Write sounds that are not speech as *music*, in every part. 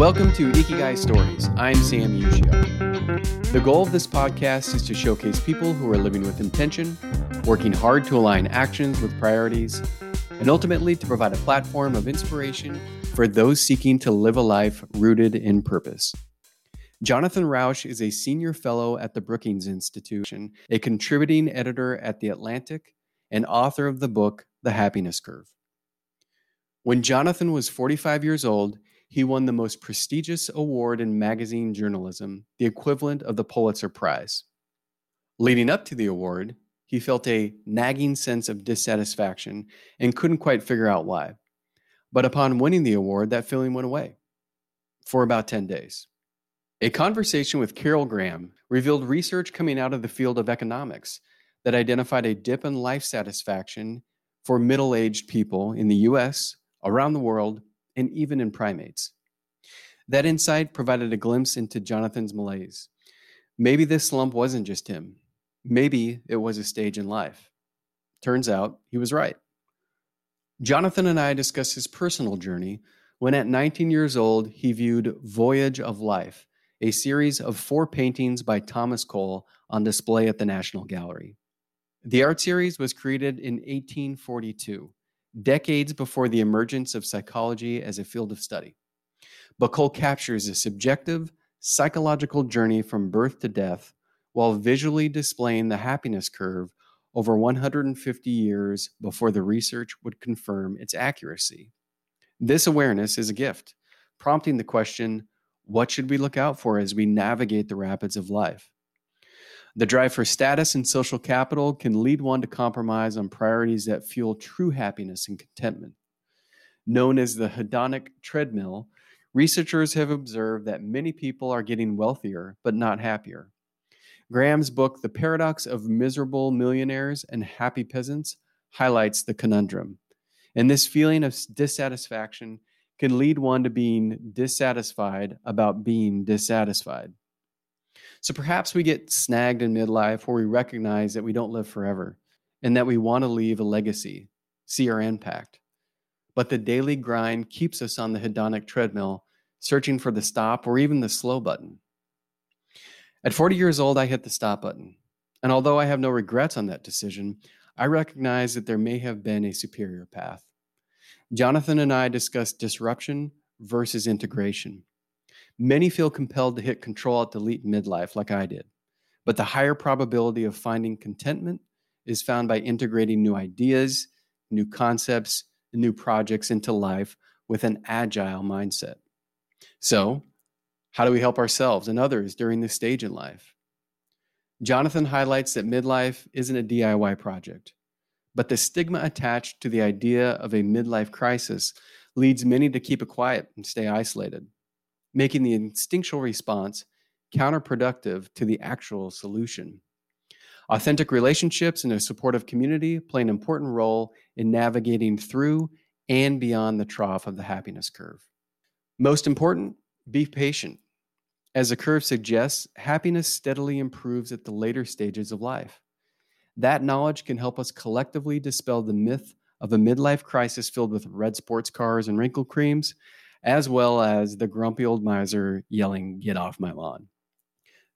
Welcome to Ikigai Stories. I'm Sam Yushio. The goal of this podcast is to showcase people who are living with intention, working hard to align actions with priorities, and ultimately to provide a platform of inspiration for those seeking to live a life rooted in purpose. Jonathan Rauch is a senior fellow at the Brookings Institution, a contributing editor at The Atlantic, and author of the book The Happiness Curve. When Jonathan was 45 years old, he won the most prestigious award in magazine journalism, the equivalent of the Pulitzer Prize. Leading up to the award, he felt a nagging sense of dissatisfaction and couldn't quite figure out why. But upon winning the award, that feeling went away for about 10 days. A conversation with Carol Graham revealed research coming out of the field of economics that identified a dip in life satisfaction for middle aged people in the US, around the world, and even in primates. That insight provided a glimpse into Jonathan's malaise. Maybe this slump wasn't just him. Maybe it was a stage in life. Turns out he was right. Jonathan and I discussed his personal journey when, at 19 years old, he viewed Voyage of Life, a series of four paintings by Thomas Cole on display at the National Gallery. The art series was created in 1842 decades before the emergence of psychology as a field of study. But Cole captures a subjective, psychological journey from birth to death while visually displaying the happiness curve over 150 years before the research would confirm its accuracy. This awareness is a gift, prompting the question what should we look out for as we navigate the rapids of life? The drive for status and social capital can lead one to compromise on priorities that fuel true happiness and contentment. Known as the hedonic treadmill, researchers have observed that many people are getting wealthier but not happier. Graham's book, The Paradox of Miserable Millionaires and Happy Peasants, highlights the conundrum. And this feeling of dissatisfaction can lead one to being dissatisfied about being dissatisfied. So perhaps we get snagged in midlife where we recognize that we don't live forever and that we want to leave a legacy, see our impact. But the daily grind keeps us on the hedonic treadmill, searching for the stop or even the slow button. At 40 years old, I hit the stop button. And although I have no regrets on that decision, I recognize that there may have been a superior path. Jonathan and I discussed disruption versus integration. Many feel compelled to hit control alt delete midlife like I did. But the higher probability of finding contentment is found by integrating new ideas, new concepts, new projects into life with an agile mindset. So, how do we help ourselves and others during this stage in life? Jonathan highlights that midlife isn't a DIY project, but the stigma attached to the idea of a midlife crisis leads many to keep it quiet and stay isolated making the instinctual response counterproductive to the actual solution. Authentic relationships and a supportive community play an important role in navigating through and beyond the trough of the happiness curve. Most important, be patient. As the curve suggests, happiness steadily improves at the later stages of life. That knowledge can help us collectively dispel the myth of a midlife crisis filled with red sports cars and wrinkle creams as well as the grumpy old miser yelling, Get off my lawn.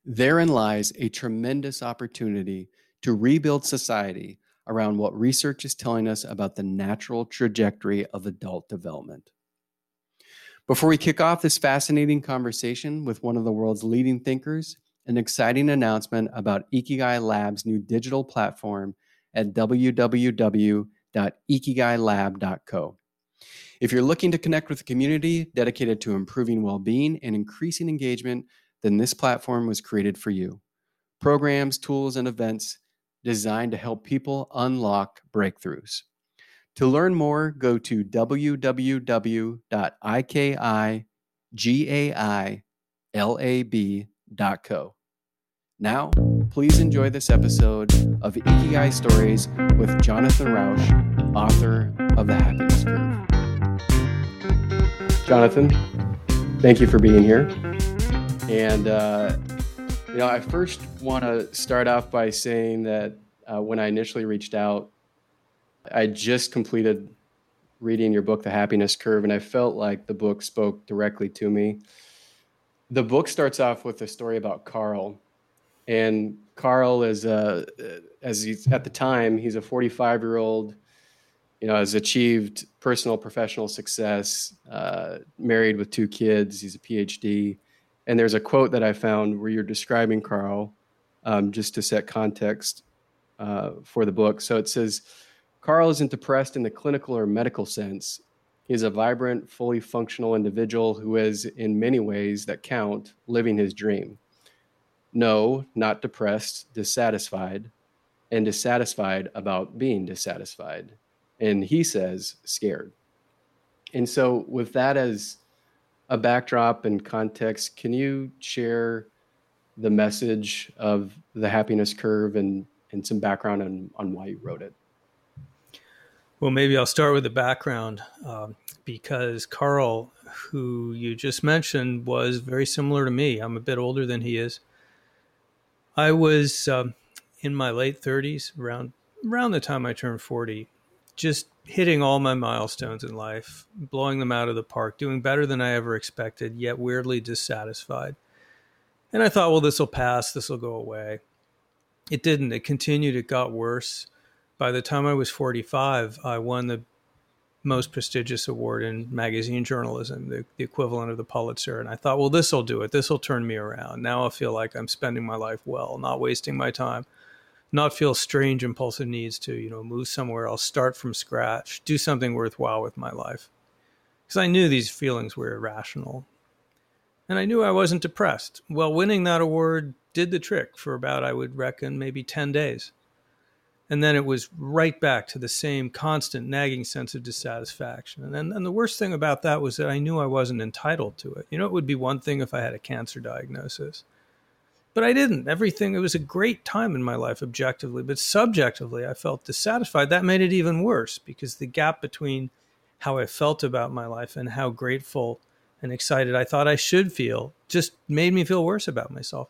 Therein lies a tremendous opportunity to rebuild society around what research is telling us about the natural trajectory of adult development. Before we kick off this fascinating conversation with one of the world's leading thinkers, an exciting announcement about Ikigai Lab's new digital platform at www.ikigailab.co. If you're looking to connect with a community dedicated to improving well being and increasing engagement, then this platform was created for you. Programs, tools, and events designed to help people unlock breakthroughs. To learn more, go to www.ikigailab.co. Now, please enjoy this episode of Ikigai Stories with Jonathan Rauch, author of The Curve. Jonathan, thank you for being here. And, uh, you know, I first want to start off by saying that uh, when I initially reached out, I just completed reading your book, The Happiness Curve, and I felt like the book spoke directly to me. The book starts off with a story about Carl, and Carl is a, as he's at the time he's a 45 year old, you know, has achieved personal professional success, uh, married with two kids. He's a PhD, and there's a quote that I found where you're describing Carl, um, just to set context uh, for the book. So it says, Carl isn't depressed in the clinical or medical sense. He is a vibrant, fully functional individual who is, in many ways that count, living his dream. No, not depressed, dissatisfied, and dissatisfied about being dissatisfied. And he says, scared. And so, with that as a backdrop and context, can you share the message of the happiness curve and, and some background on, on why you wrote it? Well, maybe I'll start with the background um, because Carl, who you just mentioned, was very similar to me. I'm a bit older than he is. I was um, in my late 30s, around around the time I turned 40, just hitting all my milestones in life, blowing them out of the park, doing better than I ever expected, yet weirdly dissatisfied. And I thought, well, this will pass, this will go away. It didn't. It continued. It got worse. By the time I was 45, I won the most prestigious award in magazine journalism, the, the equivalent of the Pulitzer. And I thought, well, this will do it. This will turn me around. Now I feel like I'm spending my life well, not wasting my time, not feel strange impulsive needs to, you know, move somewhere else, start from scratch, do something worthwhile with my life. Because I knew these feelings were irrational. And I knew I wasn't depressed. Well, winning that award did the trick for about, I would reckon, maybe 10 days. And then it was right back to the same constant nagging sense of dissatisfaction. And then and the worst thing about that was that I knew I wasn't entitled to it. You know, it would be one thing if I had a cancer diagnosis. But I didn't. Everything, it was a great time in my life objectively, but subjectively, I felt dissatisfied. That made it even worse because the gap between how I felt about my life and how grateful and excited I thought I should feel just made me feel worse about myself.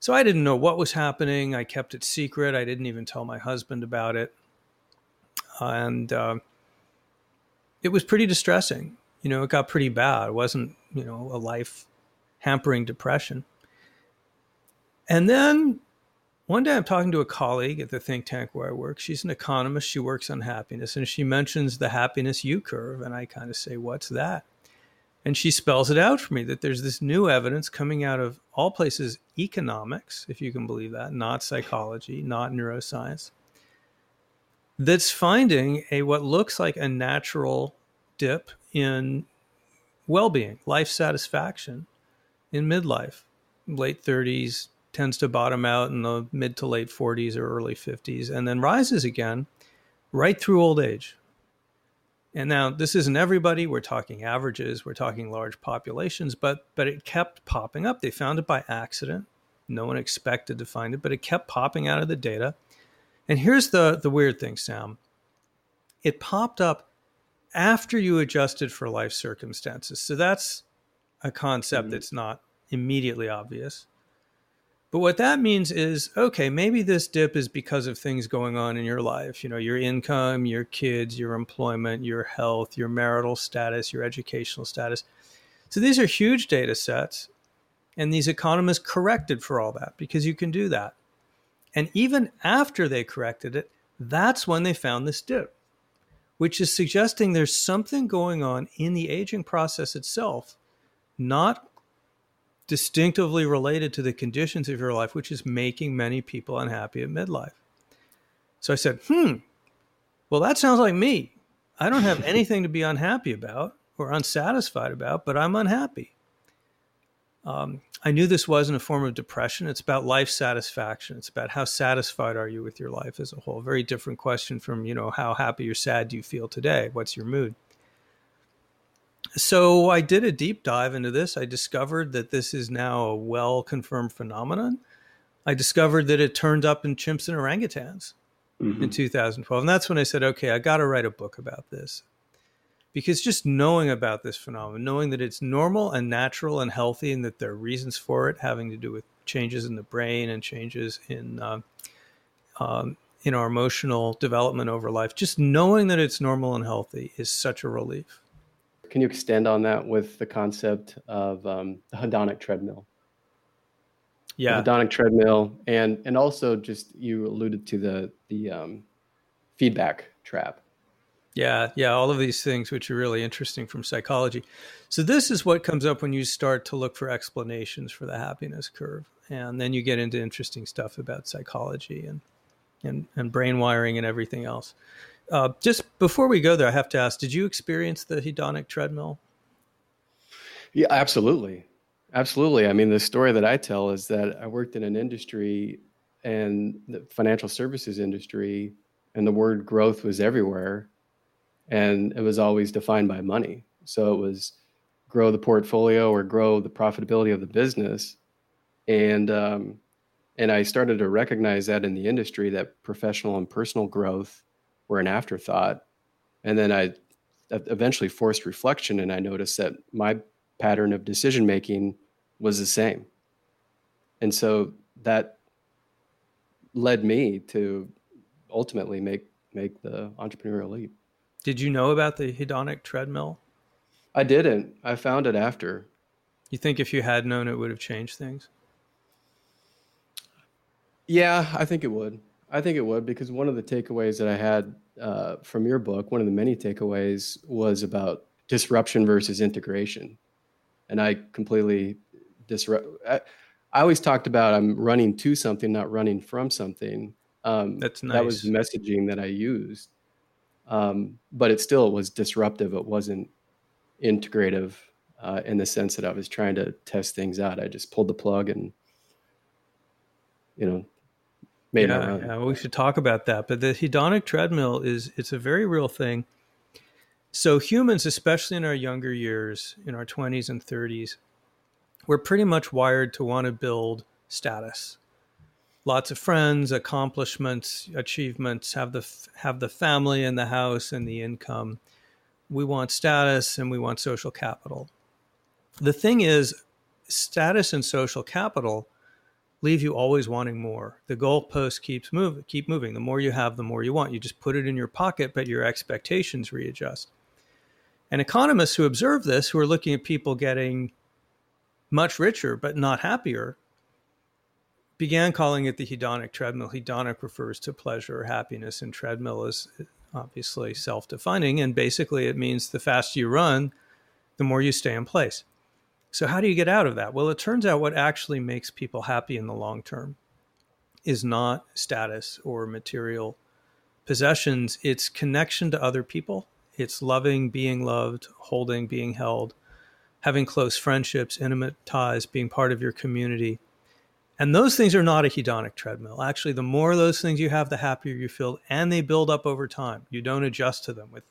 So I didn't know what was happening. I kept it secret. I didn't even tell my husband about it. And uh, it was pretty distressing. You know, it got pretty bad. It wasn't, you know, a life hampering depression. And then one day I'm talking to a colleague at the think tank where I work. She's an economist. She works on happiness and she mentions the happiness U curve. And I kind of say, What's that? And she spells it out for me that there's this new evidence coming out of all places economics, if you can believe that, not psychology, not neuroscience, that's finding a what looks like a natural dip in well-being, life satisfaction in midlife. Late 30s tends to bottom out in the mid to late 40s or early 50s and then rises again right through old age. And now this isn't everybody. We're talking averages. We're talking large populations, but but it kept popping up. They found it by accident. No one expected to find it, but it kept popping out of the data. And here's the the weird thing, Sam. It popped up after you adjusted for life circumstances. So that's a concept mm-hmm. that's not immediately obvious. But what that means is, okay, maybe this dip is because of things going on in your life, you know, your income, your kids, your employment, your health, your marital status, your educational status. So these are huge data sets. And these economists corrected for all that because you can do that. And even after they corrected it, that's when they found this dip, which is suggesting there's something going on in the aging process itself, not distinctively related to the conditions of your life, which is making many people unhappy at midlife. So I said, hmm, well, that sounds like me. I don't have *laughs* anything to be unhappy about or unsatisfied about, but I'm unhappy. Um, I knew this wasn't a form of depression. It's about life satisfaction. It's about how satisfied are you with your life as a whole. Very different question from, you know, how happy or sad do you feel today? What's your mood? So I did a deep dive into this. I discovered that this is now a well confirmed phenomenon. I discovered that it turned up in chimps and orangutans mm-hmm. in 2012. And that's when I said, okay, I got to write a book about this. Because just knowing about this phenomenon, knowing that it's normal and natural and healthy, and that there are reasons for it having to do with changes in the brain and changes in uh, um, in our emotional development over life, just knowing that it's normal and healthy is such a relief. Can you extend on that with the concept of um, the hedonic treadmill? Yeah, the hedonic treadmill, and and also just you alluded to the the um, feedback trap. Yeah, yeah, all of these things which are really interesting from psychology. So this is what comes up when you start to look for explanations for the happiness curve, and then you get into interesting stuff about psychology and and, and brain wiring and everything else. Uh, just before we go there, I have to ask: Did you experience the hedonic treadmill? Yeah, absolutely, absolutely. I mean, the story that I tell is that I worked in an industry and the financial services industry, and the word growth was everywhere, and it was always defined by money. So it was grow the portfolio or grow the profitability of the business, and um, and I started to recognize that in the industry that professional and personal growth were an afterthought. And then I eventually forced reflection and I noticed that my pattern of decision making was the same. And so that led me to ultimately make make the entrepreneurial leap. Did you know about the hedonic treadmill? I didn't. I found it after. You think if you had known it would have changed things? Yeah, I think it would. I think it would because one of the takeaways that I had uh, from your book, one of the many takeaways, was about disruption versus integration, and I completely disrupt. I, I always talked about I'm running to something, not running from something. Um, That's nice. That was the messaging that I used, um, but it still was disruptive. It wasn't integrative uh, in the sense that I was trying to test things out. I just pulled the plug and you know made yeah, yeah, we should talk about that. But the hedonic treadmill is it's a very real thing. So humans, especially in our younger years, in our 20s and 30s, we're pretty much wired to want to build status. Lots of friends, accomplishments, achievements, have the have the family and the house and the income. We want status and we want social capital. The thing is, status and social capital leave you always wanting more. The goalpost keeps moving, keep moving. The more you have, the more you want. You just put it in your pocket, but your expectations readjust. And economists who observe this, who are looking at people getting much richer but not happier, began calling it the hedonic treadmill. Hedonic refers to pleasure or happiness, and treadmill is uh, obviously self defining. And basically, it means the faster you run, the more you stay in place. So, how do you get out of that? Well, it turns out what actually makes people happy in the long term is not status or material possessions, it's connection to other people. It's loving, being loved, holding, being held, having close friendships, intimate ties, being part of your community. And those things are not a hedonic treadmill. Actually, the more of those things you have, the happier you feel, and they build up over time. You don't adjust to them. With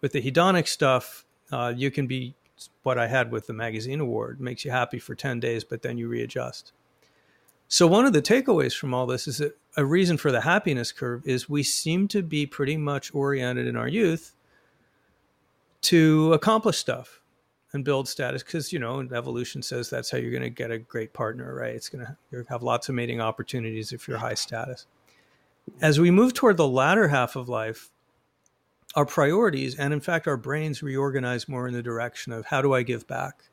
with the hedonic stuff, uh, you can be what I had with the magazine award. It makes you happy for 10 days, but then you readjust. So, one of the takeaways from all this is that a reason for the happiness curve is we seem to be pretty much oriented in our youth to accomplish stuff and build status because, you know, evolution says that's how you're going to get a great partner, right? It's going to have lots of mating opportunities if you're high status. As we move toward the latter half of life, our priorities and in fact our brains reorganize more in the direction of how do I give back?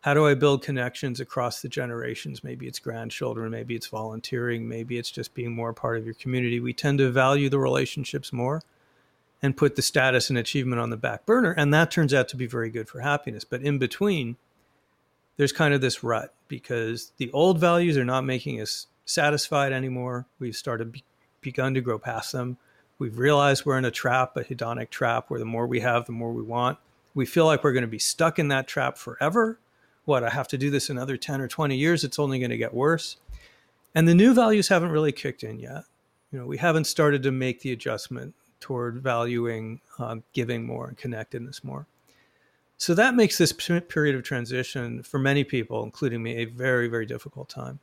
How do I build connections across the generations? Maybe it's grandchildren, maybe it's volunteering, maybe it's just being more part of your community. We tend to value the relationships more and put the status and achievement on the back burner. And that turns out to be very good for happiness. But in between, there's kind of this rut because the old values are not making us satisfied anymore. We've started be- begun to grow past them. We've realized we're in a trap, a hedonic trap, where the more we have, the more we want. We feel like we're going to be stuck in that trap forever. What, I have to do this another 10 or 20 years? It's only going to get worse. And the new values haven't really kicked in yet. You know, we haven't started to make the adjustment toward valuing um, giving more and connectedness more. So that makes this period of transition for many people, including me, a very, very difficult time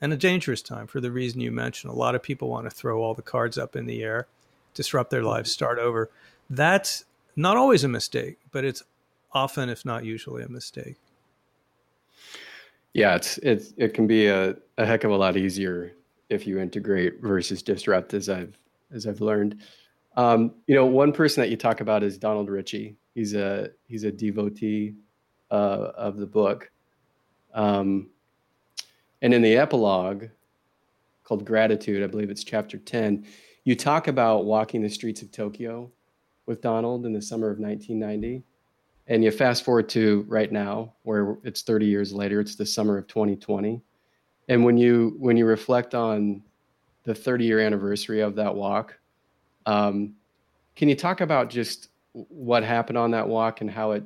and a dangerous time for the reason you mentioned. A lot of people want to throw all the cards up in the air disrupt their lives, start over. That's not always a mistake, but it's often, if not usually, a mistake. Yeah, it's it's it can be a, a heck of a lot easier if you integrate versus disrupt, as I've as I've learned. Um, you know, one person that you talk about is Donald Richie. He's a he's a devotee uh, of the book, um, and in the epilogue called "Gratitude," I believe it's chapter ten. You talk about walking the streets of Tokyo with Donald in the summer of 1990, and you fast forward to right now, where it's 30 years later. It's the summer of 2020, and when you when you reflect on the 30 year anniversary of that walk, um, can you talk about just what happened on that walk and how it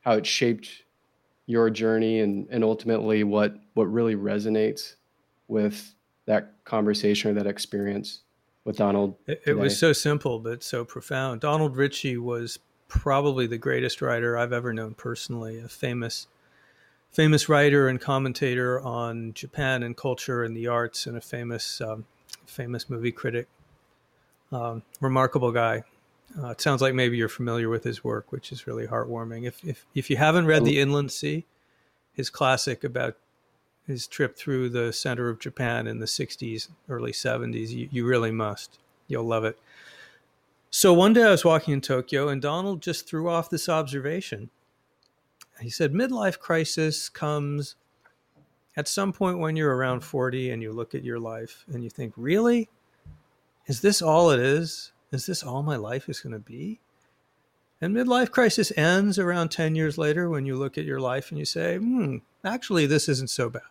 how it shaped your journey and and ultimately what what really resonates with that conversation or that experience with Donald? It, it was so simple but so profound. Donald Richie was probably the greatest writer I've ever known personally, a famous famous writer and commentator on Japan and culture and the arts, and a famous um, famous movie critic. Um, remarkable guy. Uh, it sounds like maybe you're familiar with his work, which is really heartwarming. If if if you haven't read The Inland Sea, his classic about his trip through the center of Japan in the 60s, early 70s, you, you really must. You'll love it. So one day I was walking in Tokyo, and Donald just threw off this observation he said midlife crisis comes at some point when you're around 40 and you look at your life and you think, really? Is this all it is? Is this all my life is going to be? And midlife crisis ends around 10 years later when you look at your life and you say, hmm, actually, this isn't so bad.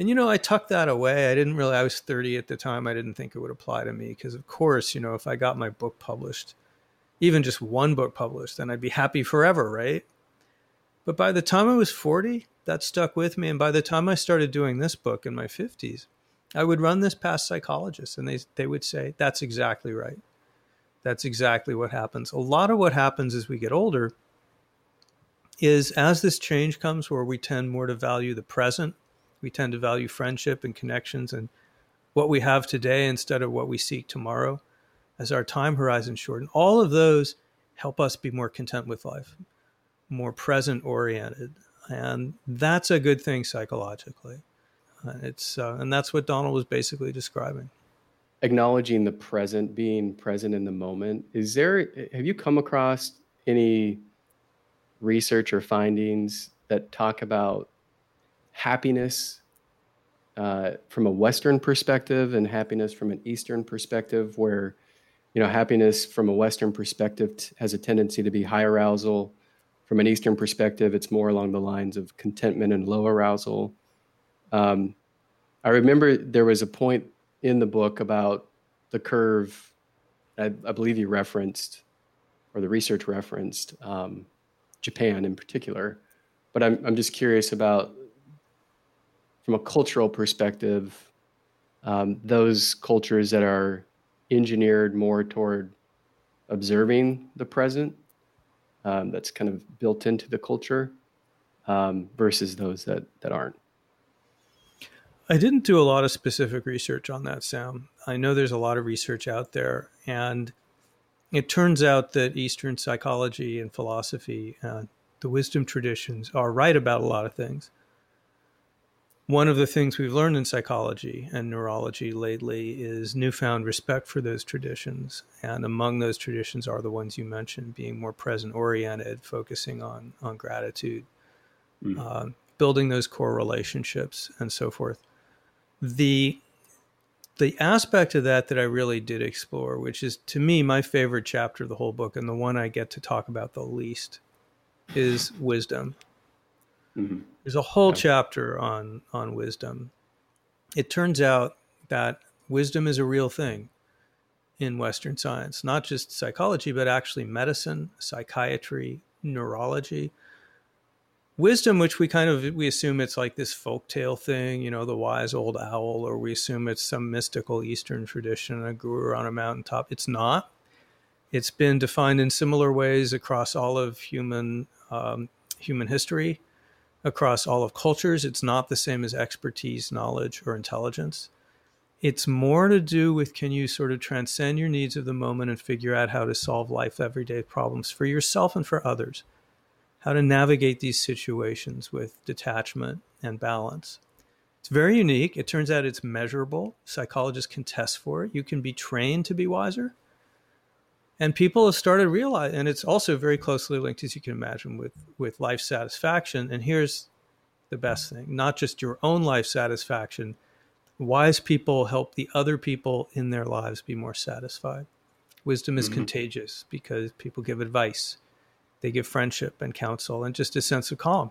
And you know, I tucked that away. I didn't really, I was 30 at the time. I didn't think it would apply to me because, of course, you know, if I got my book published, even just one book published, then I'd be happy forever, right? But by the time I was 40, that stuck with me. And by the time I started doing this book in my 50s, I would run this past psychologists and they, they would say, that's exactly right. That's exactly what happens. A lot of what happens as we get older is as this change comes where we tend more to value the present, we tend to value friendship and connections and what we have today instead of what we seek tomorrow as our time horizon shorten, all of those help us be more content with life, more present oriented. And that's a good thing psychologically. Uh, it's uh, and that's what Donald was basically describing. Acknowledging the present, being present in the moment. Is there have you come across any research or findings that talk about happiness uh, from a Western perspective and happiness from an Eastern perspective, where you know, happiness from a Western perspective t- has a tendency to be high arousal. From an Eastern perspective, it's more along the lines of contentment and low arousal. Um, I remember there was a point in the book about the curve. I, I believe you referenced, or the research referenced, um, Japan in particular. But I'm I'm just curious about, from a cultural perspective, um, those cultures that are engineered more toward observing the present um, that's kind of built into the culture um, versus those that, that aren't. I didn't do a lot of specific research on that, Sam. I know there's a lot of research out there, and it turns out that Eastern psychology and philosophy, uh, the wisdom traditions, are right about a lot of things one of the things we've learned in psychology and neurology lately is newfound respect for those traditions. And among those traditions are the ones you mentioned, being more present oriented, focusing on, on gratitude, mm. uh, building those core relationships, and so forth. The the aspect of that that I really did explore, which is to me my favorite chapter of the whole book and the one I get to talk about the least, is wisdom Mm-hmm. There's a whole yeah. chapter on on wisdom. It turns out that wisdom is a real thing in Western science, not just psychology, but actually medicine, psychiatry, neurology. Wisdom, which we kind of we assume it's like this folktale thing, you know, the wise old owl, or we assume it's some mystical Eastern tradition, a guru on a mountaintop. It's not. It's been defined in similar ways across all of human um, human history across all of cultures. It's not the same as expertise, knowledge, or intelligence. It's more to do with can you sort of transcend your needs of the moment and figure out how to solve life everyday problems for yourself and for others, how to navigate these situations with detachment and balance. It's very unique. It turns out it's measurable. Psychologists can test for it. You can be trained to be wiser. And people have started realizing, and it's also very closely linked, as you can imagine, with, with life satisfaction. And here's the best thing not just your own life satisfaction, wise people help the other people in their lives be more satisfied. Wisdom is mm-hmm. contagious because people give advice, they give friendship and counsel, and just a sense of calm.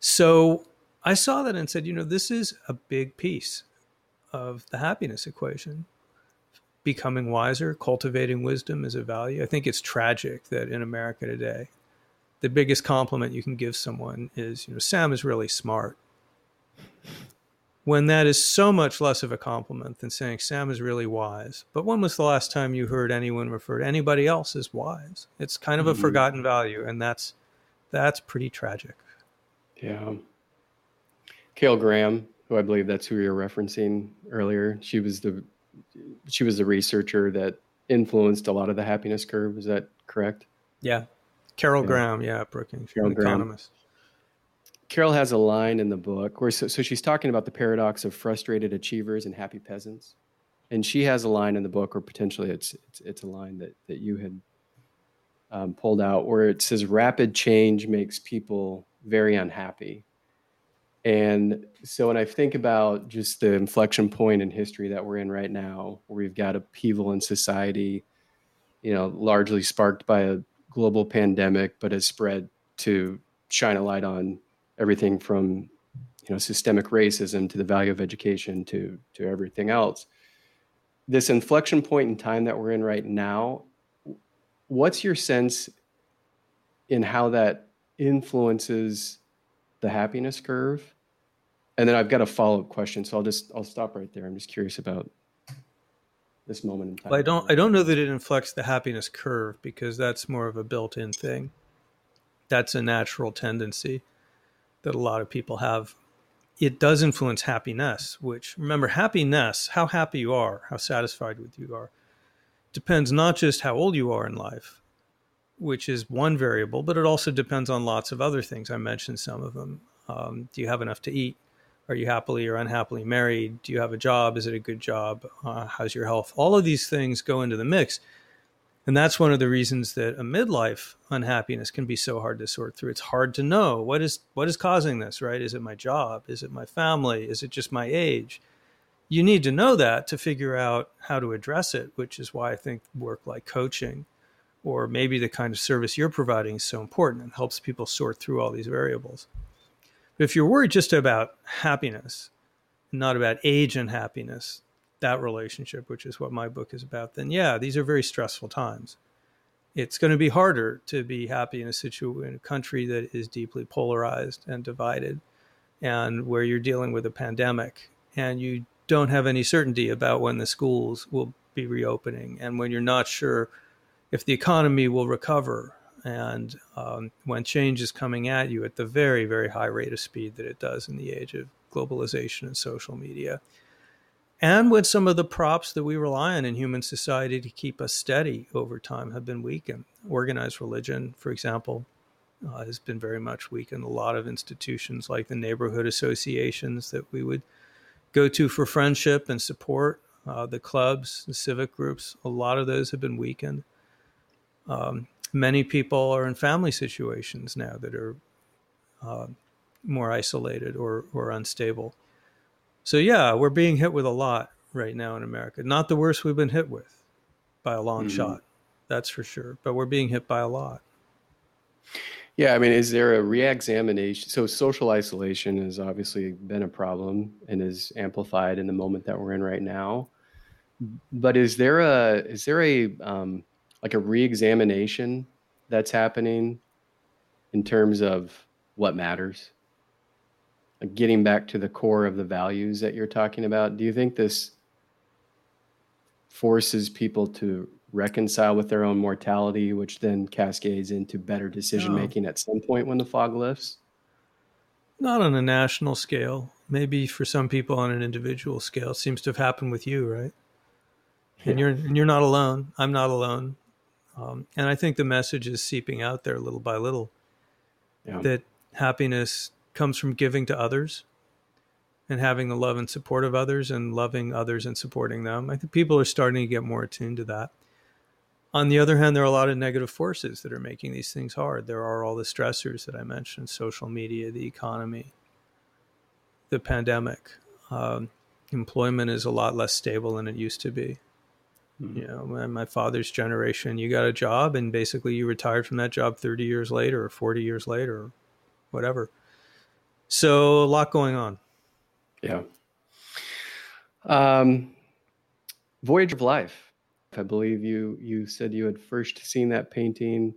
So I saw that and said, you know, this is a big piece of the happiness equation. Becoming wiser, cultivating wisdom is a value. I think it's tragic that in America today, the biggest compliment you can give someone is, you know, Sam is really smart. When that is so much less of a compliment than saying Sam is really wise. But when was the last time you heard anyone refer to anybody else as wise? It's kind of a mm-hmm. forgotten value, and that's that's pretty tragic. Yeah. Carol Graham, who I believe that's who you're referencing earlier, she was the she was the researcher that influenced a lot of the happiness curve. Is that correct? Yeah. Carol yeah. Graham, yeah, Brookings, Carol Graham. economist. Carol has a line in the book where so, so she's talking about the paradox of frustrated achievers and happy peasants. And she has a line in the book, or potentially it's it's, it's a line that, that you had um, pulled out, where it says rapid change makes people very unhappy. And so when I think about just the inflection point in history that we're in right now, where we've got upheaval in society, you know, largely sparked by a global pandemic, but has spread to shine a light on everything from you know systemic racism to the value of education to to everything else. This inflection point in time that we're in right now, what's your sense in how that influences the happiness curve? And then I've got a follow up question, so I'll just I'll stop right there. I'm just curious about this moment in time. Well, I don't I don't know that it inflects the happiness curve because that's more of a built in thing. That's a natural tendency that a lot of people have. It does influence happiness, which remember happiness, how happy you are, how satisfied with you are, depends not just how old you are in life, which is one variable, but it also depends on lots of other things. I mentioned some of them. Um, do you have enough to eat? Are you happily or unhappily married? Do you have a job? Is it a good job? Uh, how's your health? All of these things go into the mix. And that's one of the reasons that a midlife unhappiness can be so hard to sort through. It's hard to know what is what is causing this, right? Is it my job? Is it my family? Is it just my age? You need to know that to figure out how to address it, which is why I think work like coaching or maybe the kind of service you're providing is so important and helps people sort through all these variables. But if you're worried just about happiness, not about age and happiness, that relationship, which is what my book is about, then yeah, these are very stressful times. It's going to be harder to be happy in a situation in a country that is deeply polarized and divided, and where you're dealing with a pandemic, and you don't have any certainty about when the schools will be reopening, and when you're not sure if the economy will recover and um, when change is coming at you at the very, very high rate of speed that it does in the age of globalization and social media, and when some of the props that we rely on in human society to keep us steady over time have been weakened. Organized religion, for example, uh, has been very much weakened. A lot of institutions like the neighborhood associations that we would go to for friendship and support, uh, the clubs, the civic groups, a lot of those have been weakened. Um, many people are in family situations now that are uh, more isolated or, or unstable. So, yeah, we're being hit with a lot right now in America. Not the worst we've been hit with by a long mm-hmm. shot, that's for sure, but we're being hit by a lot. Yeah, I mean, is there a re-examination? So, social isolation has obviously been a problem and is amplified in the moment that we're in right now. But is there a is there a um, like a re-examination that's happening in terms of what matters. Like getting back to the core of the values that you're talking about do you think this forces people to reconcile with their own mortality which then cascades into better decision making no. at some point when the fog lifts? Not on a national scale. Maybe for some people on an individual scale. It seems to have happened with you right? And yeah. you're and you're not alone. I'm not alone um, and I think the message is seeping out there little by little yeah. that happiness comes from giving to others. and having the love and support of others and loving others and supporting them. I think people are starting to get more attuned to that. On the other hand, there are a lot of negative forces that are making these things hard. There are all the stressors that I mentioned social media, the economy, the pandemic. Um, employment is a lot less stable than it used to be. Mm-hmm. You know, my, my father's generation, you got a job and basically you retired from that job 30 years later or 40 years later or whatever. So a lot going on. Yeah. Um, Voyage of Life. I believe you you said you had first seen that painting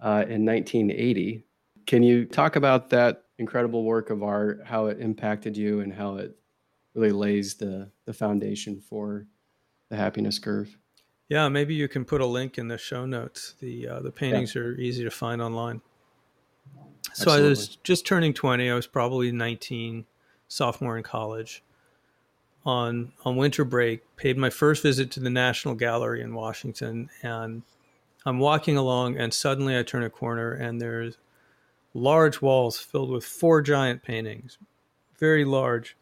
uh, in 1980. Can you talk about that incredible work of art, how it impacted you, and how it really lays the the foundation for the happiness curve? Yeah, maybe you can put a link in the show notes. The uh, the paintings yeah. are easy to find online. So Absolutely. I was just turning 20. I was probably 19 sophomore in college, on on winter break, paid my first visit to the National Gallery in Washington, and I'm walking along, and suddenly I turn a corner, and there's large walls filled with four giant paintings, very large,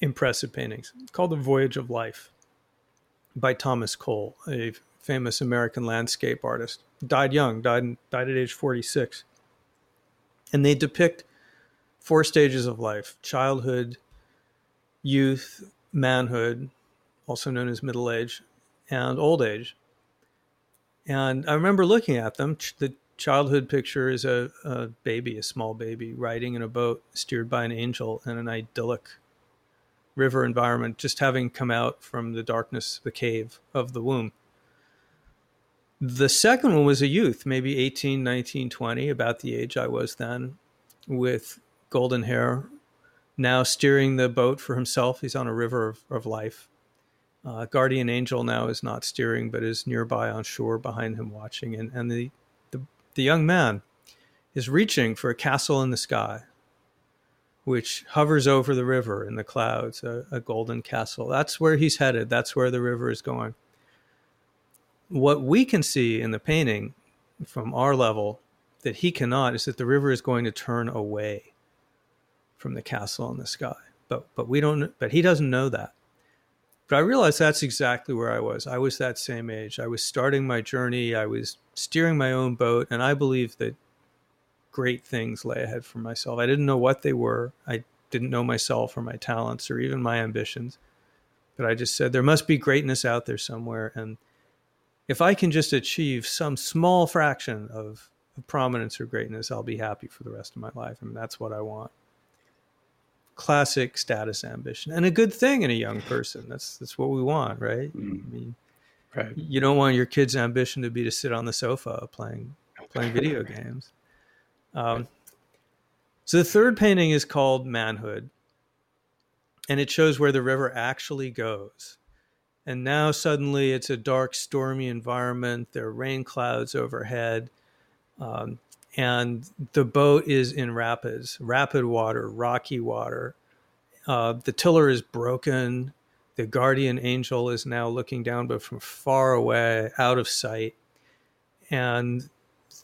impressive paintings, called "The Voyage of Life" by Thomas Cole, a famous American landscape artist. Died young, died died at age 46, and they depict four stages of life childhood, youth, manhood, also known as middle age, and old age. And I remember looking at them. The childhood picture is a, a baby, a small baby, riding in a boat steered by an angel in an idyllic river environment, just having come out from the darkness, the cave of the womb. The second one was a youth, maybe 18, 19, 20, about the age I was then, with golden hair, now steering the boat for himself. He's on a river of, of life. Uh, guardian angel now is not steering, but is nearby on shore behind him watching. And, and the, the, the young man is reaching for a castle in the sky, which hovers over the river in the clouds, a, a golden castle. That's where he's headed. That's where the river is going. What we can see in the painting from our level that he cannot is that the river is going to turn away from the castle in the sky. But but we don't. But he doesn't know that. But I realized that's exactly where I was. I was that same age. I was starting my journey. I was steering my own boat, and I believe that great things lay ahead for myself. I didn't know what they were. I didn't know myself or my talents or even my ambitions. But I just said there must be greatness out there somewhere, and if I can just achieve some small fraction of, of prominence or greatness, I'll be happy for the rest of my life. I mean, that's what I want classic status ambition and a good thing in a young person. That's that's what we want, right? Mm. I mean, right. You don't want your kid's ambition to be to sit on the sofa playing playing *laughs* video games. Um, so the third painting is called Manhood, and it shows where the river actually goes. And now suddenly it's a dark, stormy environment. There are rain clouds overhead. Um, and the boat is in rapids, rapid water, rocky water. Uh, the tiller is broken. The guardian angel is now looking down, but from far away, out of sight. And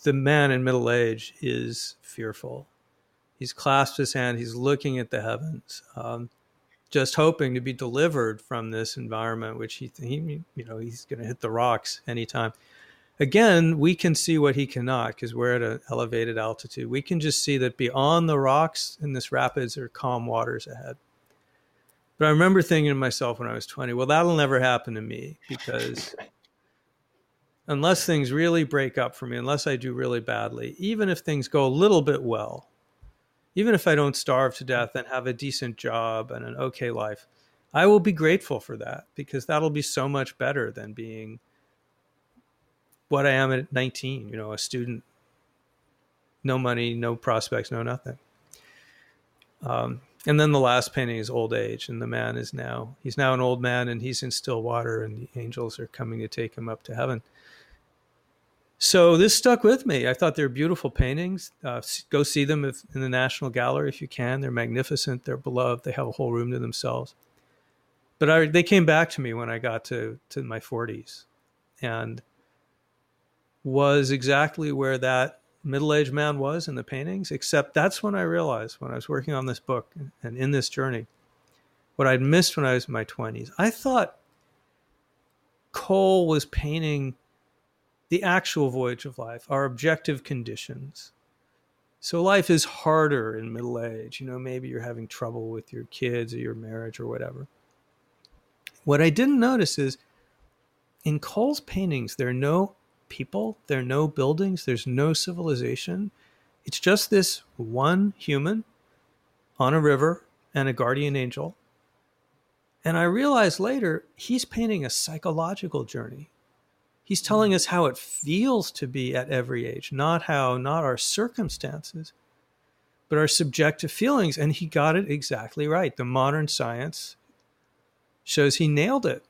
the man in middle age is fearful. He's clasped his hand. He's looking at the heavens, um, just hoping to be delivered from this environment, which he, he you know, he's going to hit the rocks anytime again, we can see what he cannot because we're at an elevated altitude. We can just see that beyond the rocks in this rapids are calm waters ahead. But I remember thinking to myself when I was 20, well, that'll never happen to me because unless things really break up for me, unless I do really badly, even if things go a little bit well, even if I don't starve to death and have a decent job and an okay life, I will be grateful for that because that'll be so much better than being what I am at 19, you know, a student, no money, no prospects, no nothing. Um, and then the last painting is old age, and the man is now he's now an old man, and he's in still water, and the angels are coming to take him up to heaven. So this stuck with me. I thought they're beautiful paintings. Uh, go see them if, in the National Gallery if you can. They're magnificent. They're beloved. They have a whole room to themselves. But I, they came back to me when I got to to my 40s, and was exactly where that middle-aged man was in the paintings except that's when i realized when i was working on this book and in this journey what i'd missed when i was in my 20s i thought cole was painting the actual voyage of life our objective conditions so life is harder in middle age you know maybe you're having trouble with your kids or your marriage or whatever what i didn't notice is in cole's paintings there are no people, there are no buildings, there's no civilization. It's just this one human on a river and a guardian angel. And I realized later he's painting a psychological journey. He's telling us how it feels to be at every age, not how, not our circumstances, but our subjective feelings. And he got it exactly right. The modern science shows he nailed it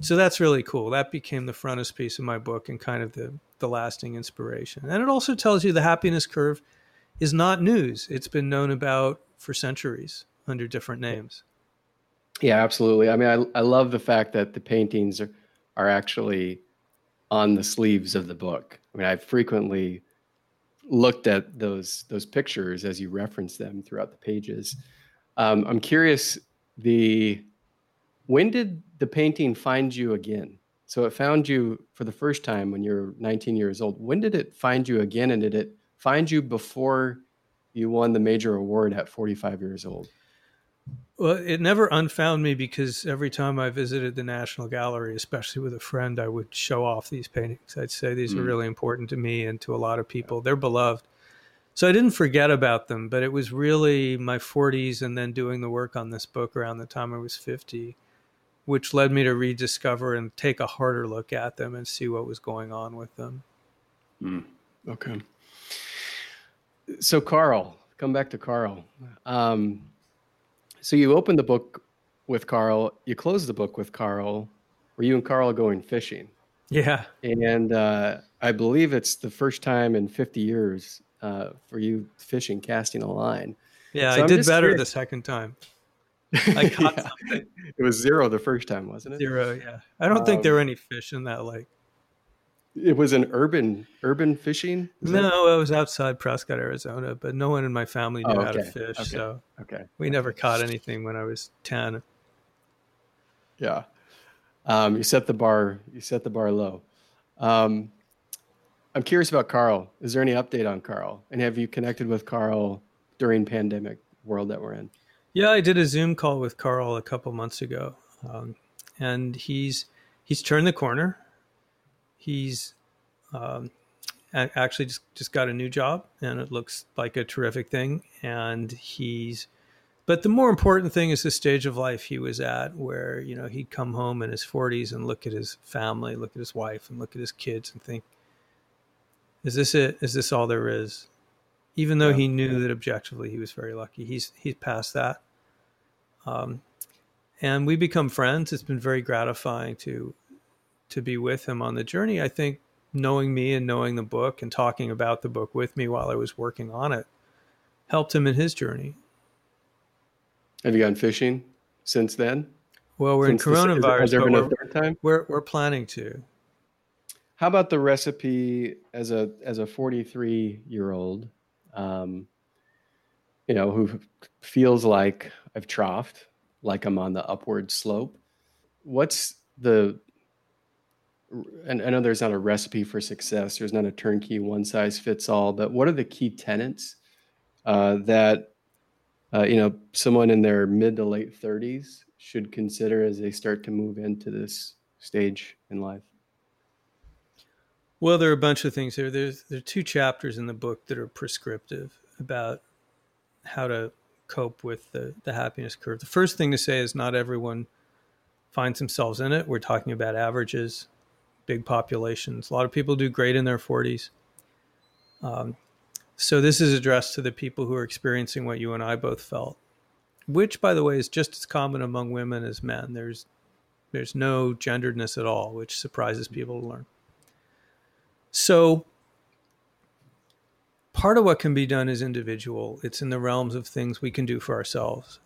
so that's really cool. That became the frontispiece of my book and kind of the the lasting inspiration. And it also tells you the happiness curve is not news. It's been known about for centuries under different names. Yeah, absolutely. I mean, I, I love the fact that the paintings are, are actually on the sleeves of the book. I mean, I've frequently looked at those those pictures as you reference them throughout the pages. Um, I'm curious the when did the painting find you again? So it found you for the first time when you're 19 years old. When did it find you again? And did it find you before you won the major award at 45 years old? Well, it never unfound me because every time I visited the National Gallery, especially with a friend, I would show off these paintings. I'd say these mm. are really important to me and to a lot of people. They're beloved. So I didn't forget about them, but it was really my 40s and then doing the work on this book around the time I was 50 which led me to rediscover and take a harder look at them and see what was going on with them. Mm, okay. So, Carl, come back to Carl. Um, so, you opened the book with Carl, you closed the book with Carl. Were you and Carl going fishing? Yeah. And uh, I believe it's the first time in 50 years uh, for you fishing, casting a line. Yeah, so I did better curious. the second time. *laughs* I caught yeah. something. It was zero the first time, wasn't it? Zero, yeah. I don't um, think there were any fish in that lake. It was an urban urban fishing. no, that? it was outside Prescott, Arizona, but no one in my family knew oh, okay. how to fish, okay. so okay, we never caught anything when I was ten. Yeah, um, you set the bar. You set the bar low. Um, I'm curious about Carl. Is there any update on Carl? And have you connected with Carl during pandemic world that we're in? Yeah, I did a Zoom call with Carl a couple months ago, um, and he's he's turned the corner. He's um, actually just just got a new job, and it looks like a terrific thing. And he's, but the more important thing is the stage of life he was at, where you know he'd come home in his forties and look at his family, look at his wife, and look at his kids, and think, "Is this it? Is this all there is?" even though yeah. he knew that objectively he was very lucky. He's he's past that, um, and we become friends. It's been very gratifying to to be with him on the journey. I think knowing me and knowing the book and talking about the book with me while I was working on it helped him in his journey. Have you gone fishing since then? Well, we're since in coronavirus. This, is, there third time? We're we're planning to. How about the recipe as a as a 43 year old? um, you know, who feels like I've troughed, like I'm on the upward slope. What's the and I know there's not a recipe for success. There's not a turnkey one size fits all. But what are the key tenets uh, that uh, you know someone in their mid to late 30s should consider as they start to move into this stage in life? Well, there are a bunch of things here. There's there are two chapters in the book that are prescriptive about how to cope with the, the happiness curve. The first thing to say is not everyone finds themselves in it. We're talking about averages, big populations. A lot of people do great in their 40s. Um, so this is addressed to the people who are experiencing what you and I both felt, which, by the way, is just as common among women as men. There's there's no genderedness at all, which surprises people to learn. So part of what can be done is individual. It's in the realms of things we can do for ourselves.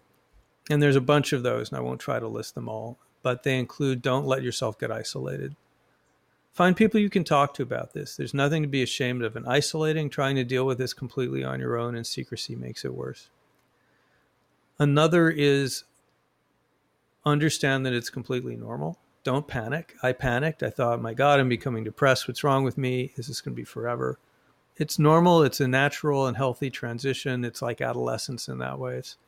And there's a bunch of those, and I won't try to list them all, but they include don't let yourself get isolated. Find people you can talk to about this. There's nothing to be ashamed of. And isolating, trying to deal with this completely on your own in secrecy makes it worse. Another is understand that it's completely normal. Don't panic. I panicked. I thought, my God, I'm becoming depressed. What's wrong with me? Is this going to be forever? It's normal. It's a natural and healthy transition. It's like adolescence in that way. It's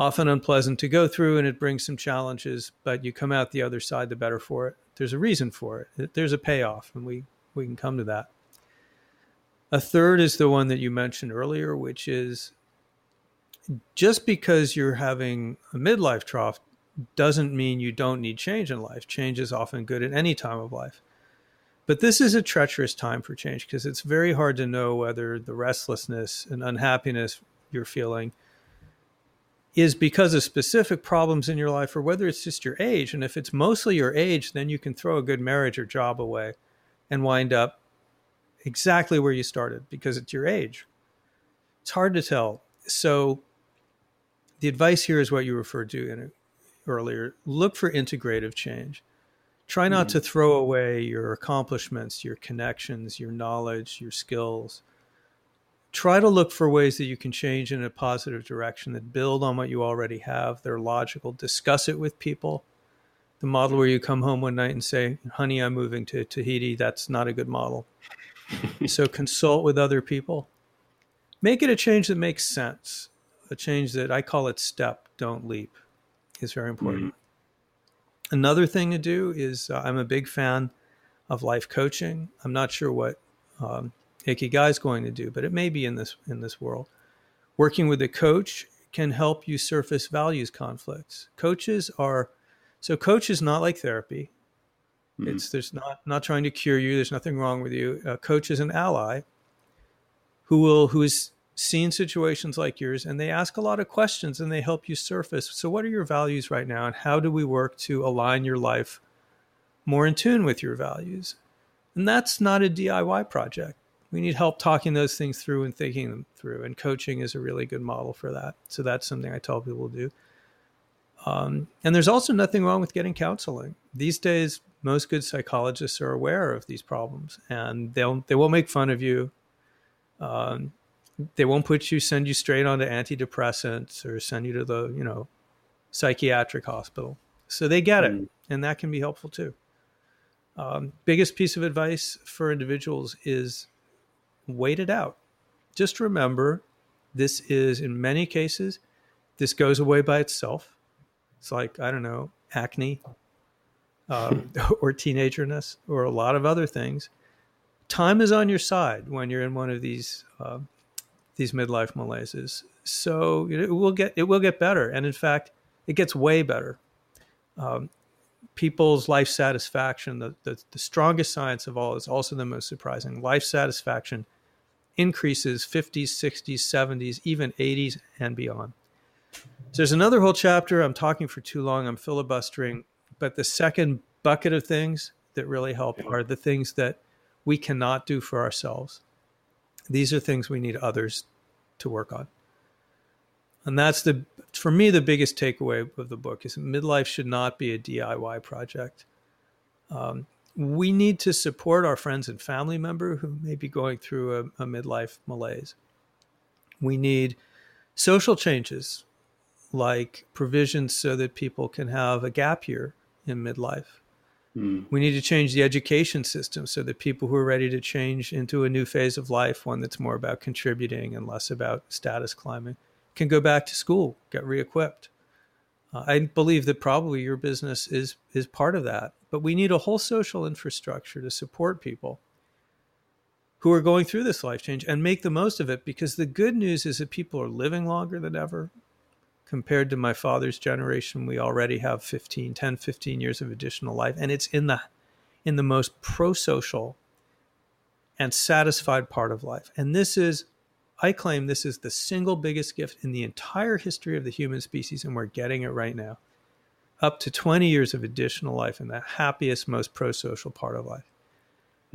often unpleasant to go through and it brings some challenges, but you come out the other side the better for it. There's a reason for it. There's a payoff, and we, we can come to that. A third is the one that you mentioned earlier, which is just because you're having a midlife trough doesn't mean you don't need change in life. Change is often good at any time of life. But this is a treacherous time for change because it's very hard to know whether the restlessness and unhappiness you're feeling is because of specific problems in your life or whether it's just your age. And if it's mostly your age, then you can throw a good marriage or job away and wind up exactly where you started because it's your age. It's hard to tell. So the advice here is what you referred to earlier. Look for integrative change. Try not mm-hmm. to throw away your accomplishments, your connections, your knowledge, your skills. Try to look for ways that you can change in a positive direction that build on what you already have. They're logical. Discuss it with people. The model where you come home one night and say, honey, I'm moving to Tahiti, that's not a good model. *laughs* so consult with other people. Make it a change that makes sense a change that I call it step, don't leap, is very important. Mm-hmm. Another thing to do is uh, I'm a big fan of life coaching. I'm not sure what um, Ikigai is going to do, but it may be in this in this world. Working with a coach can help you surface values conflicts. Coaches are so coach is not like therapy. Mm-hmm. It's there's not not trying to cure you. There's nothing wrong with you. A coach is an ally who will who is seen situations like yours and they ask a lot of questions and they help you surface. So, what are your values right now, and how do we work to align your life more in tune with your values? And that's not a DIY project. We need help talking those things through and thinking them through. And coaching is a really good model for that. So, that's something I tell people to do. Um, and there's also nothing wrong with getting counseling. These days, most good psychologists are aware of these problems and they'll they won't make fun of you. Um, they won't put you send you straight onto antidepressants or send you to the you know psychiatric hospital so they get it mm. and that can be helpful too um, biggest piece of advice for individuals is wait it out just remember this is in many cases this goes away by itself it's like i don't know acne um, *laughs* or teenagerness or a lot of other things time is on your side when you're in one of these uh, these midlife malaises. So it will get it will get better, and in fact, it gets way better. Um, people's life satisfaction, the, the, the strongest science of all, is also the most surprising. Life satisfaction increases 50s, 60s, 70s, even 80s, and beyond. So there's another whole chapter. I'm talking for too long. I'm filibustering. But the second bucket of things that really help are the things that we cannot do for ourselves. These are things we need others to work on. And that's the, for me, the biggest takeaway of the book is midlife should not be a DIY project. Um, we need to support our friends and family member who may be going through a, a midlife malaise. We need social changes like provisions so that people can have a gap year in midlife. Mm. We need to change the education system so that people who are ready to change into a new phase of life, one that's more about contributing and less about status climbing, can go back to school, get re-equipped. Uh, I believe that probably your business is is part of that, but we need a whole social infrastructure to support people who are going through this life change and make the most of it because the good news is that people are living longer than ever compared to my father's generation. We already have 15 10 15 years of additional life and it's in the in the most pro-social and satisfied part of life. And this is i claim this is the single biggest gift in the entire history of the human species and we're getting it right now up to 20 years of additional life in the happiest most pro-social part of life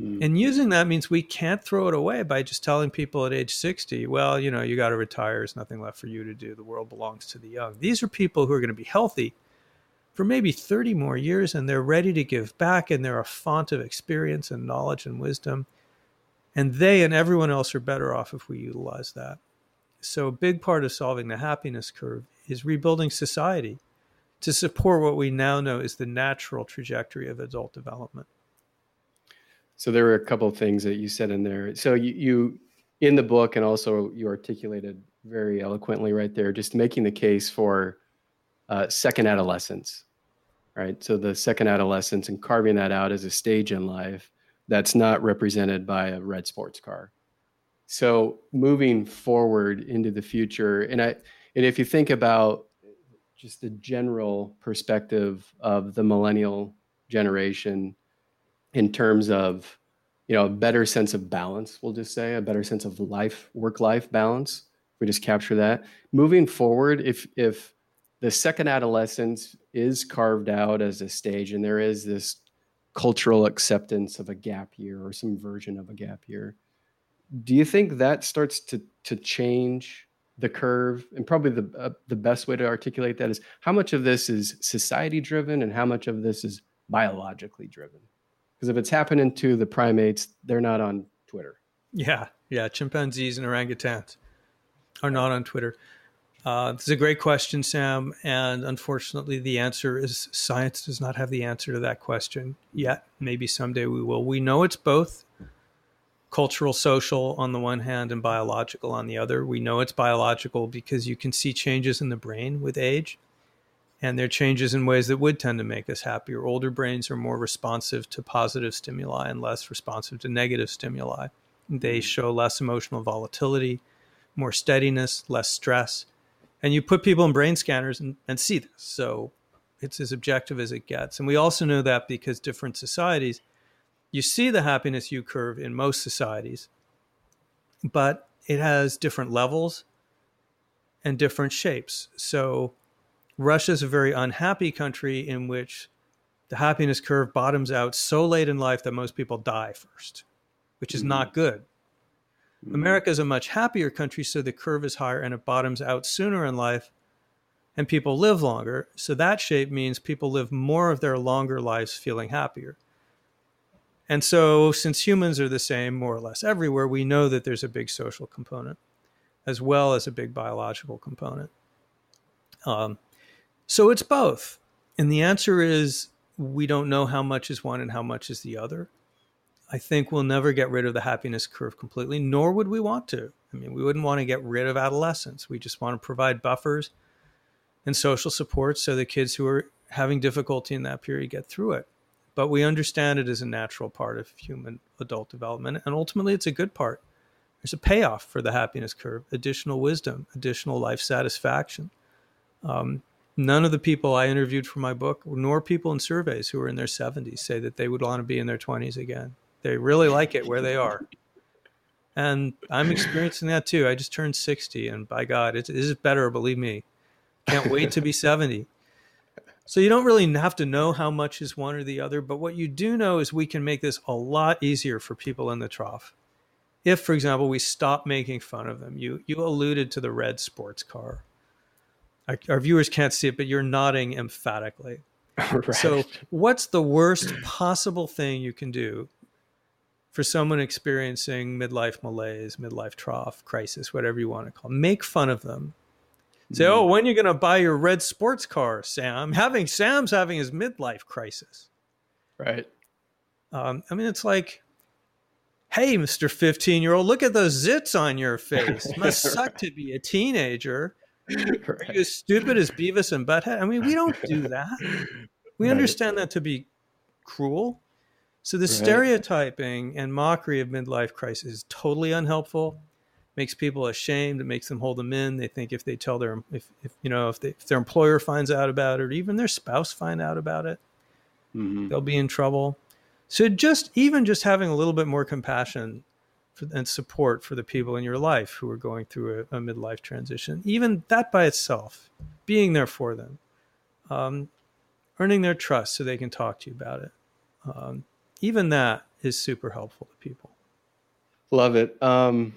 Mm. And using that means we can't throw it away by just telling people at age 60, well, you know, you got to retire. There's nothing left for you to do. The world belongs to the young. These are people who are going to be healthy for maybe 30 more years and they're ready to give back and they're a font of experience and knowledge and wisdom. And they and everyone else are better off if we utilize that. So, a big part of solving the happiness curve is rebuilding society to support what we now know is the natural trajectory of adult development. So, there were a couple of things that you said in there. So, you, you in the book, and also you articulated very eloquently right there, just making the case for uh, second adolescence, right? So the second adolescence and carving that out as a stage in life that's not represented by a red sports car. So moving forward into the future, and I, and if you think about just the general perspective of the millennial generation in terms of you know a better sense of balance we'll just say a better sense of life work life balance we just capture that. Moving forward if if the second adolescence is carved out as a stage and there is this cultural acceptance of a gap year or some version of a gap year do you think that starts to to change the curve and probably the uh, the best way to articulate that is how much of this is society driven and how much of this is biologically driven because if it's happening to the primates they're not on twitter yeah yeah chimpanzees and orangutans are not on twitter uh, this is a great question, Sam. And unfortunately, the answer is science does not have the answer to that question yet. Maybe someday we will. We know it's both cultural, social on the one hand, and biological on the other. We know it's biological because you can see changes in the brain with age. And there are changes in ways that would tend to make us happier. Older brains are more responsive to positive stimuli and less responsive to negative stimuli. They mm-hmm. show less emotional volatility, more steadiness, less stress and you put people in brain scanners and, and see this. So it's as objective as it gets. And we also know that because different societies, you see the happiness U curve in most societies, but it has different levels and different shapes. So Russia is a very unhappy country in which the happiness curve bottoms out so late in life that most people die first, which is mm-hmm. not good. Mm-hmm. America is a much happier country, so the curve is higher and it bottoms out sooner in life, and people live longer. So that shape means people live more of their longer lives feeling happier. And so, since humans are the same more or less everywhere, we know that there's a big social component as well as a big biological component. Um, so it's both. And the answer is we don't know how much is one and how much is the other. I think we'll never get rid of the happiness curve completely, nor would we want to. I mean, we wouldn't want to get rid of adolescence. We just want to provide buffers and social support so the kids who are having difficulty in that period get through it. But we understand it as a natural part of human adult development, and ultimately, it's a good part. There's a payoff for the happiness curve additional wisdom, additional life satisfaction. Um, none of the people I interviewed for my book, nor people in surveys who are in their 70s, say that they would want to be in their 20s again. They really like it where they are. And I'm experiencing that too. I just turned 60, and by God, it is better, believe me. Can't wait to be 70. So you don't really have to know how much is one or the other, but what you do know is we can make this a lot easier for people in the trough. If, for example, we stop making fun of them, you you alluded to the red sports car. Our, our viewers can't see it, but you're nodding emphatically. *laughs* right. So, what's the worst possible thing you can do for someone experiencing midlife malaise, midlife trough, crisis, whatever you want to call it. Make fun of them. Say, mm. oh, when are you going to buy your red sports car, Sam? Having Sam's having his midlife crisis. Right. Um, I mean, it's like, hey, Mister fifteen year old, look at those zits on your face. It *laughs* must suck to be a teenager. Right. Are you as stupid as Beavis and Butthead? I mean, we don't do that. We right. understand that to be cruel so the right. stereotyping and mockery of midlife crisis is totally unhelpful. Makes people ashamed. It makes them hold them in. They think if they tell their if, if you know if, they, if their employer finds out about it, or even their spouse find out about it, mm-hmm. they'll be in trouble. So just even just having a little bit more compassion for, and support for the people in your life who are going through a, a midlife transition, even that by itself, being there for them, um, earning their trust so they can talk to you about it. Um, even that is super helpful to people. Love it. Um,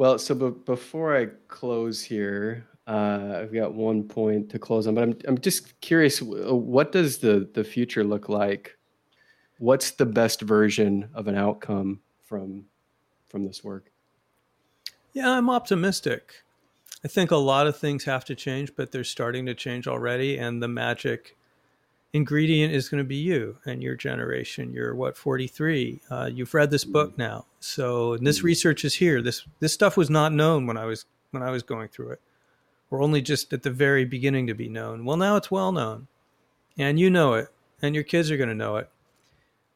well, so b- before I close here, Uh, I've got one point to close on, but I'm I'm just curious. What does the the future look like? What's the best version of an outcome from from this work? Yeah, I'm optimistic. I think a lot of things have to change, but they're starting to change already, and the magic ingredient is going to be you and your generation. You're what 43. Uh, you've read this book now, so this mm-hmm. research is here. This this stuff was not known when I was when I was going through it. We're only just at the very beginning to be known. Well, now it's well known, and you know it, and your kids are going to know it.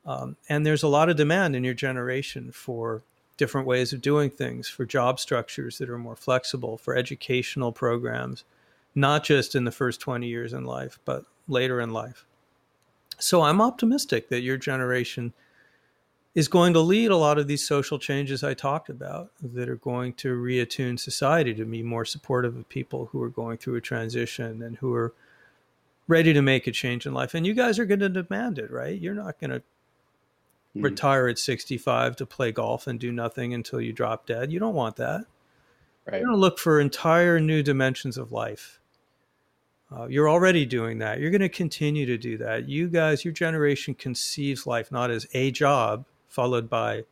Um, and there's a lot of demand in your generation for different ways of doing things, for job structures that are more flexible, for educational programs, not just in the first 20 years in life, but later in life. So I'm optimistic that your generation is going to lead a lot of these social changes I talked about that are going to reattune society to be more supportive of people who are going through a transition and who are ready to make a change in life. And you guys are going to demand it, right? You're not going to mm. retire at 65 to play golf and do nothing until you drop dead. You don't want that. Right. You're going to look for entire new dimensions of life. Uh, you're already doing that. You're going to continue to do that. You guys, your generation conceives life not as a job followed by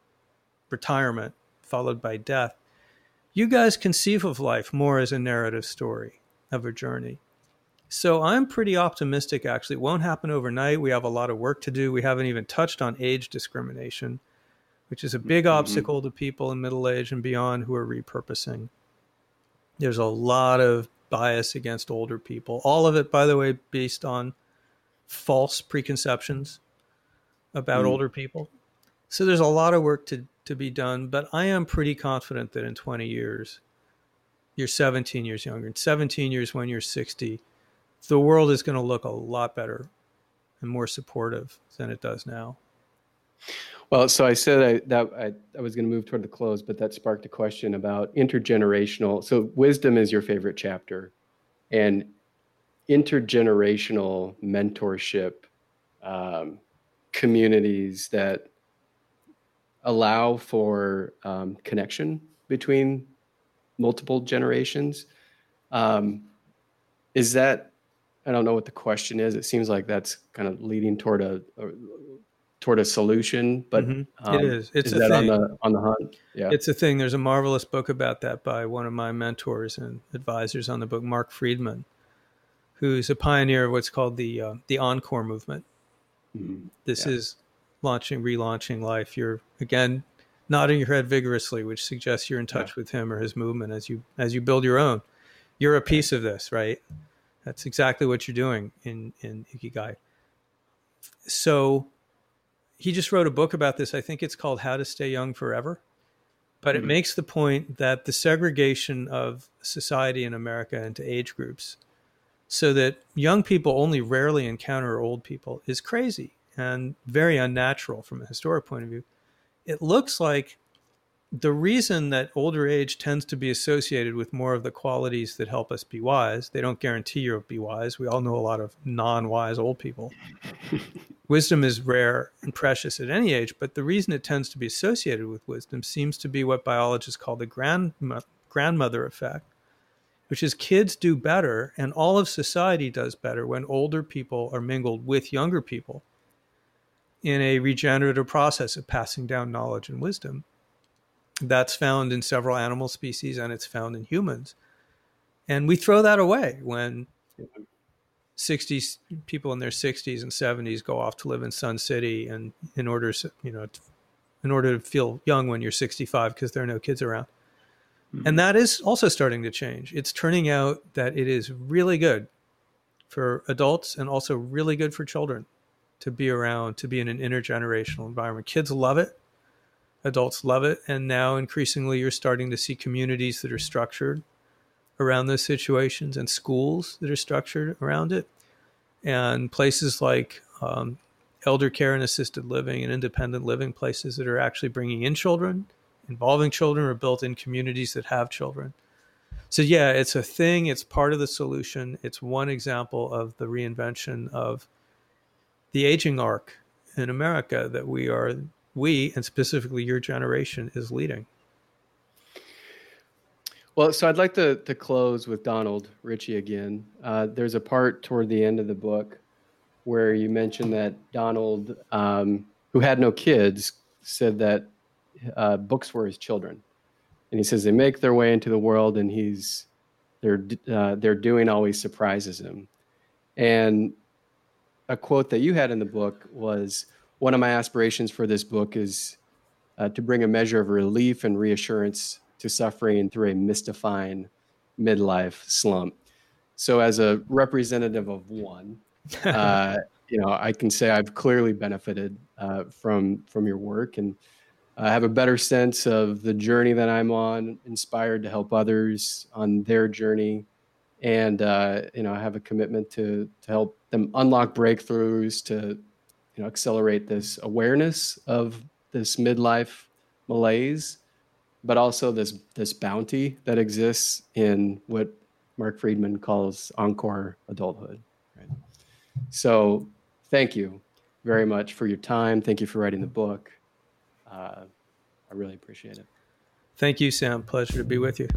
retirement, followed by death. You guys conceive of life more as a narrative story of a journey. So I'm pretty optimistic, actually. It won't happen overnight. We have a lot of work to do. We haven't even touched on age discrimination, which is a big mm-hmm. obstacle to people in middle age and beyond who are repurposing. There's a lot of bias against older people. All of it, by the way, based on false preconceptions about mm. older people. So there's a lot of work to, to be done, but I am pretty confident that in 20 years, you're 17 years younger. In 17 years, when you're 60, the world is going to look a lot better and more supportive than it does now. Well, so I said I, that I, I was going to move toward the close, but that sparked a question about intergenerational. So, wisdom is your favorite chapter, and intergenerational mentorship um, communities that allow for um, connection between multiple generations. Um, is that I don't know what the question is. It seems like that's kind of leading toward a, a toward a solution, but mm-hmm. um, it is. It's is that thing. on the on the hunt? Yeah, it's a thing. There's a marvelous book about that by one of my mentors and advisors on the book, Marc Freedman, who's a pioneer of what's called the uh, the Encore movement. Mm-hmm. This yeah. is launching, relaunching life. You're again nodding your head vigorously, which suggests you're in touch yeah. with him or his movement as you as you build your own. You're a piece of this, right? That's exactly what you're doing in in Ikigai. So he just wrote a book about this. I think it's called How to Stay Young Forever. But mm-hmm. it makes the point that the segregation of society in America into age groups so that young people only rarely encounter old people is crazy and very unnatural from a historic point of view. It looks like the reason that older age tends to be associated with more of the qualities that help us be wise, they don't guarantee you'll be wise. We all know a lot of non wise old people. *laughs* wisdom is rare and precious at any age, but the reason it tends to be associated with wisdom seems to be what biologists call the grandma- grandmother effect, which is kids do better and all of society does better when older people are mingled with younger people in a regenerative process of passing down knowledge and wisdom. That's found in several animal species and it's found in humans. And we throw that away when 60 people in their 60s and 70s go off to live in Sun City and in order you know in order to feel young when you're 65 because there are no kids around. Mm-hmm. And that is also starting to change. It's turning out that it is really good for adults and also really good for children to be around, to be in an intergenerational environment. Kids love it adults love it and now increasingly you're starting to see communities that are structured around those situations and schools that are structured around it. And places like um, elder care and assisted living and independent living places that are actually bringing in children involving children or built in communities that have children. So yeah it's a thing. It's part of the solution. It's one example of the reinvention of the aging arc in america that we are we, and specifically your generation, is leading. Well, so I'd like to to close with Donald Richie again. Uh, there's a part toward the end of the book where you mentioned that Donald, um, who had no kids, said that uh, books were his children, and he says they make their way into the world, and he's they're uh, they're doing always surprises him. And a quote that you had in the book was one of my aspirations for this book is uh, to bring a measure of relief and reassurance to suffering through a mystifying midlife slump. So, as a representative of one, *laughs* uh, you know, I can say I've clearly benefited uh, from from your work, and I have a better sense of the journey that I'm on, inspired to help others on their journey, and uh, you know, I have a commitment to to help them unlock breakthroughs to you know accelerate this awareness of this midlife malaise but also this this bounty that exists in what Marc Freedman calls encore adulthood. Right. So, thank you very much for your time. Thank you for writing the book. Uh, I really appreciate it. Thank you, Sam. Pleasure to be with you.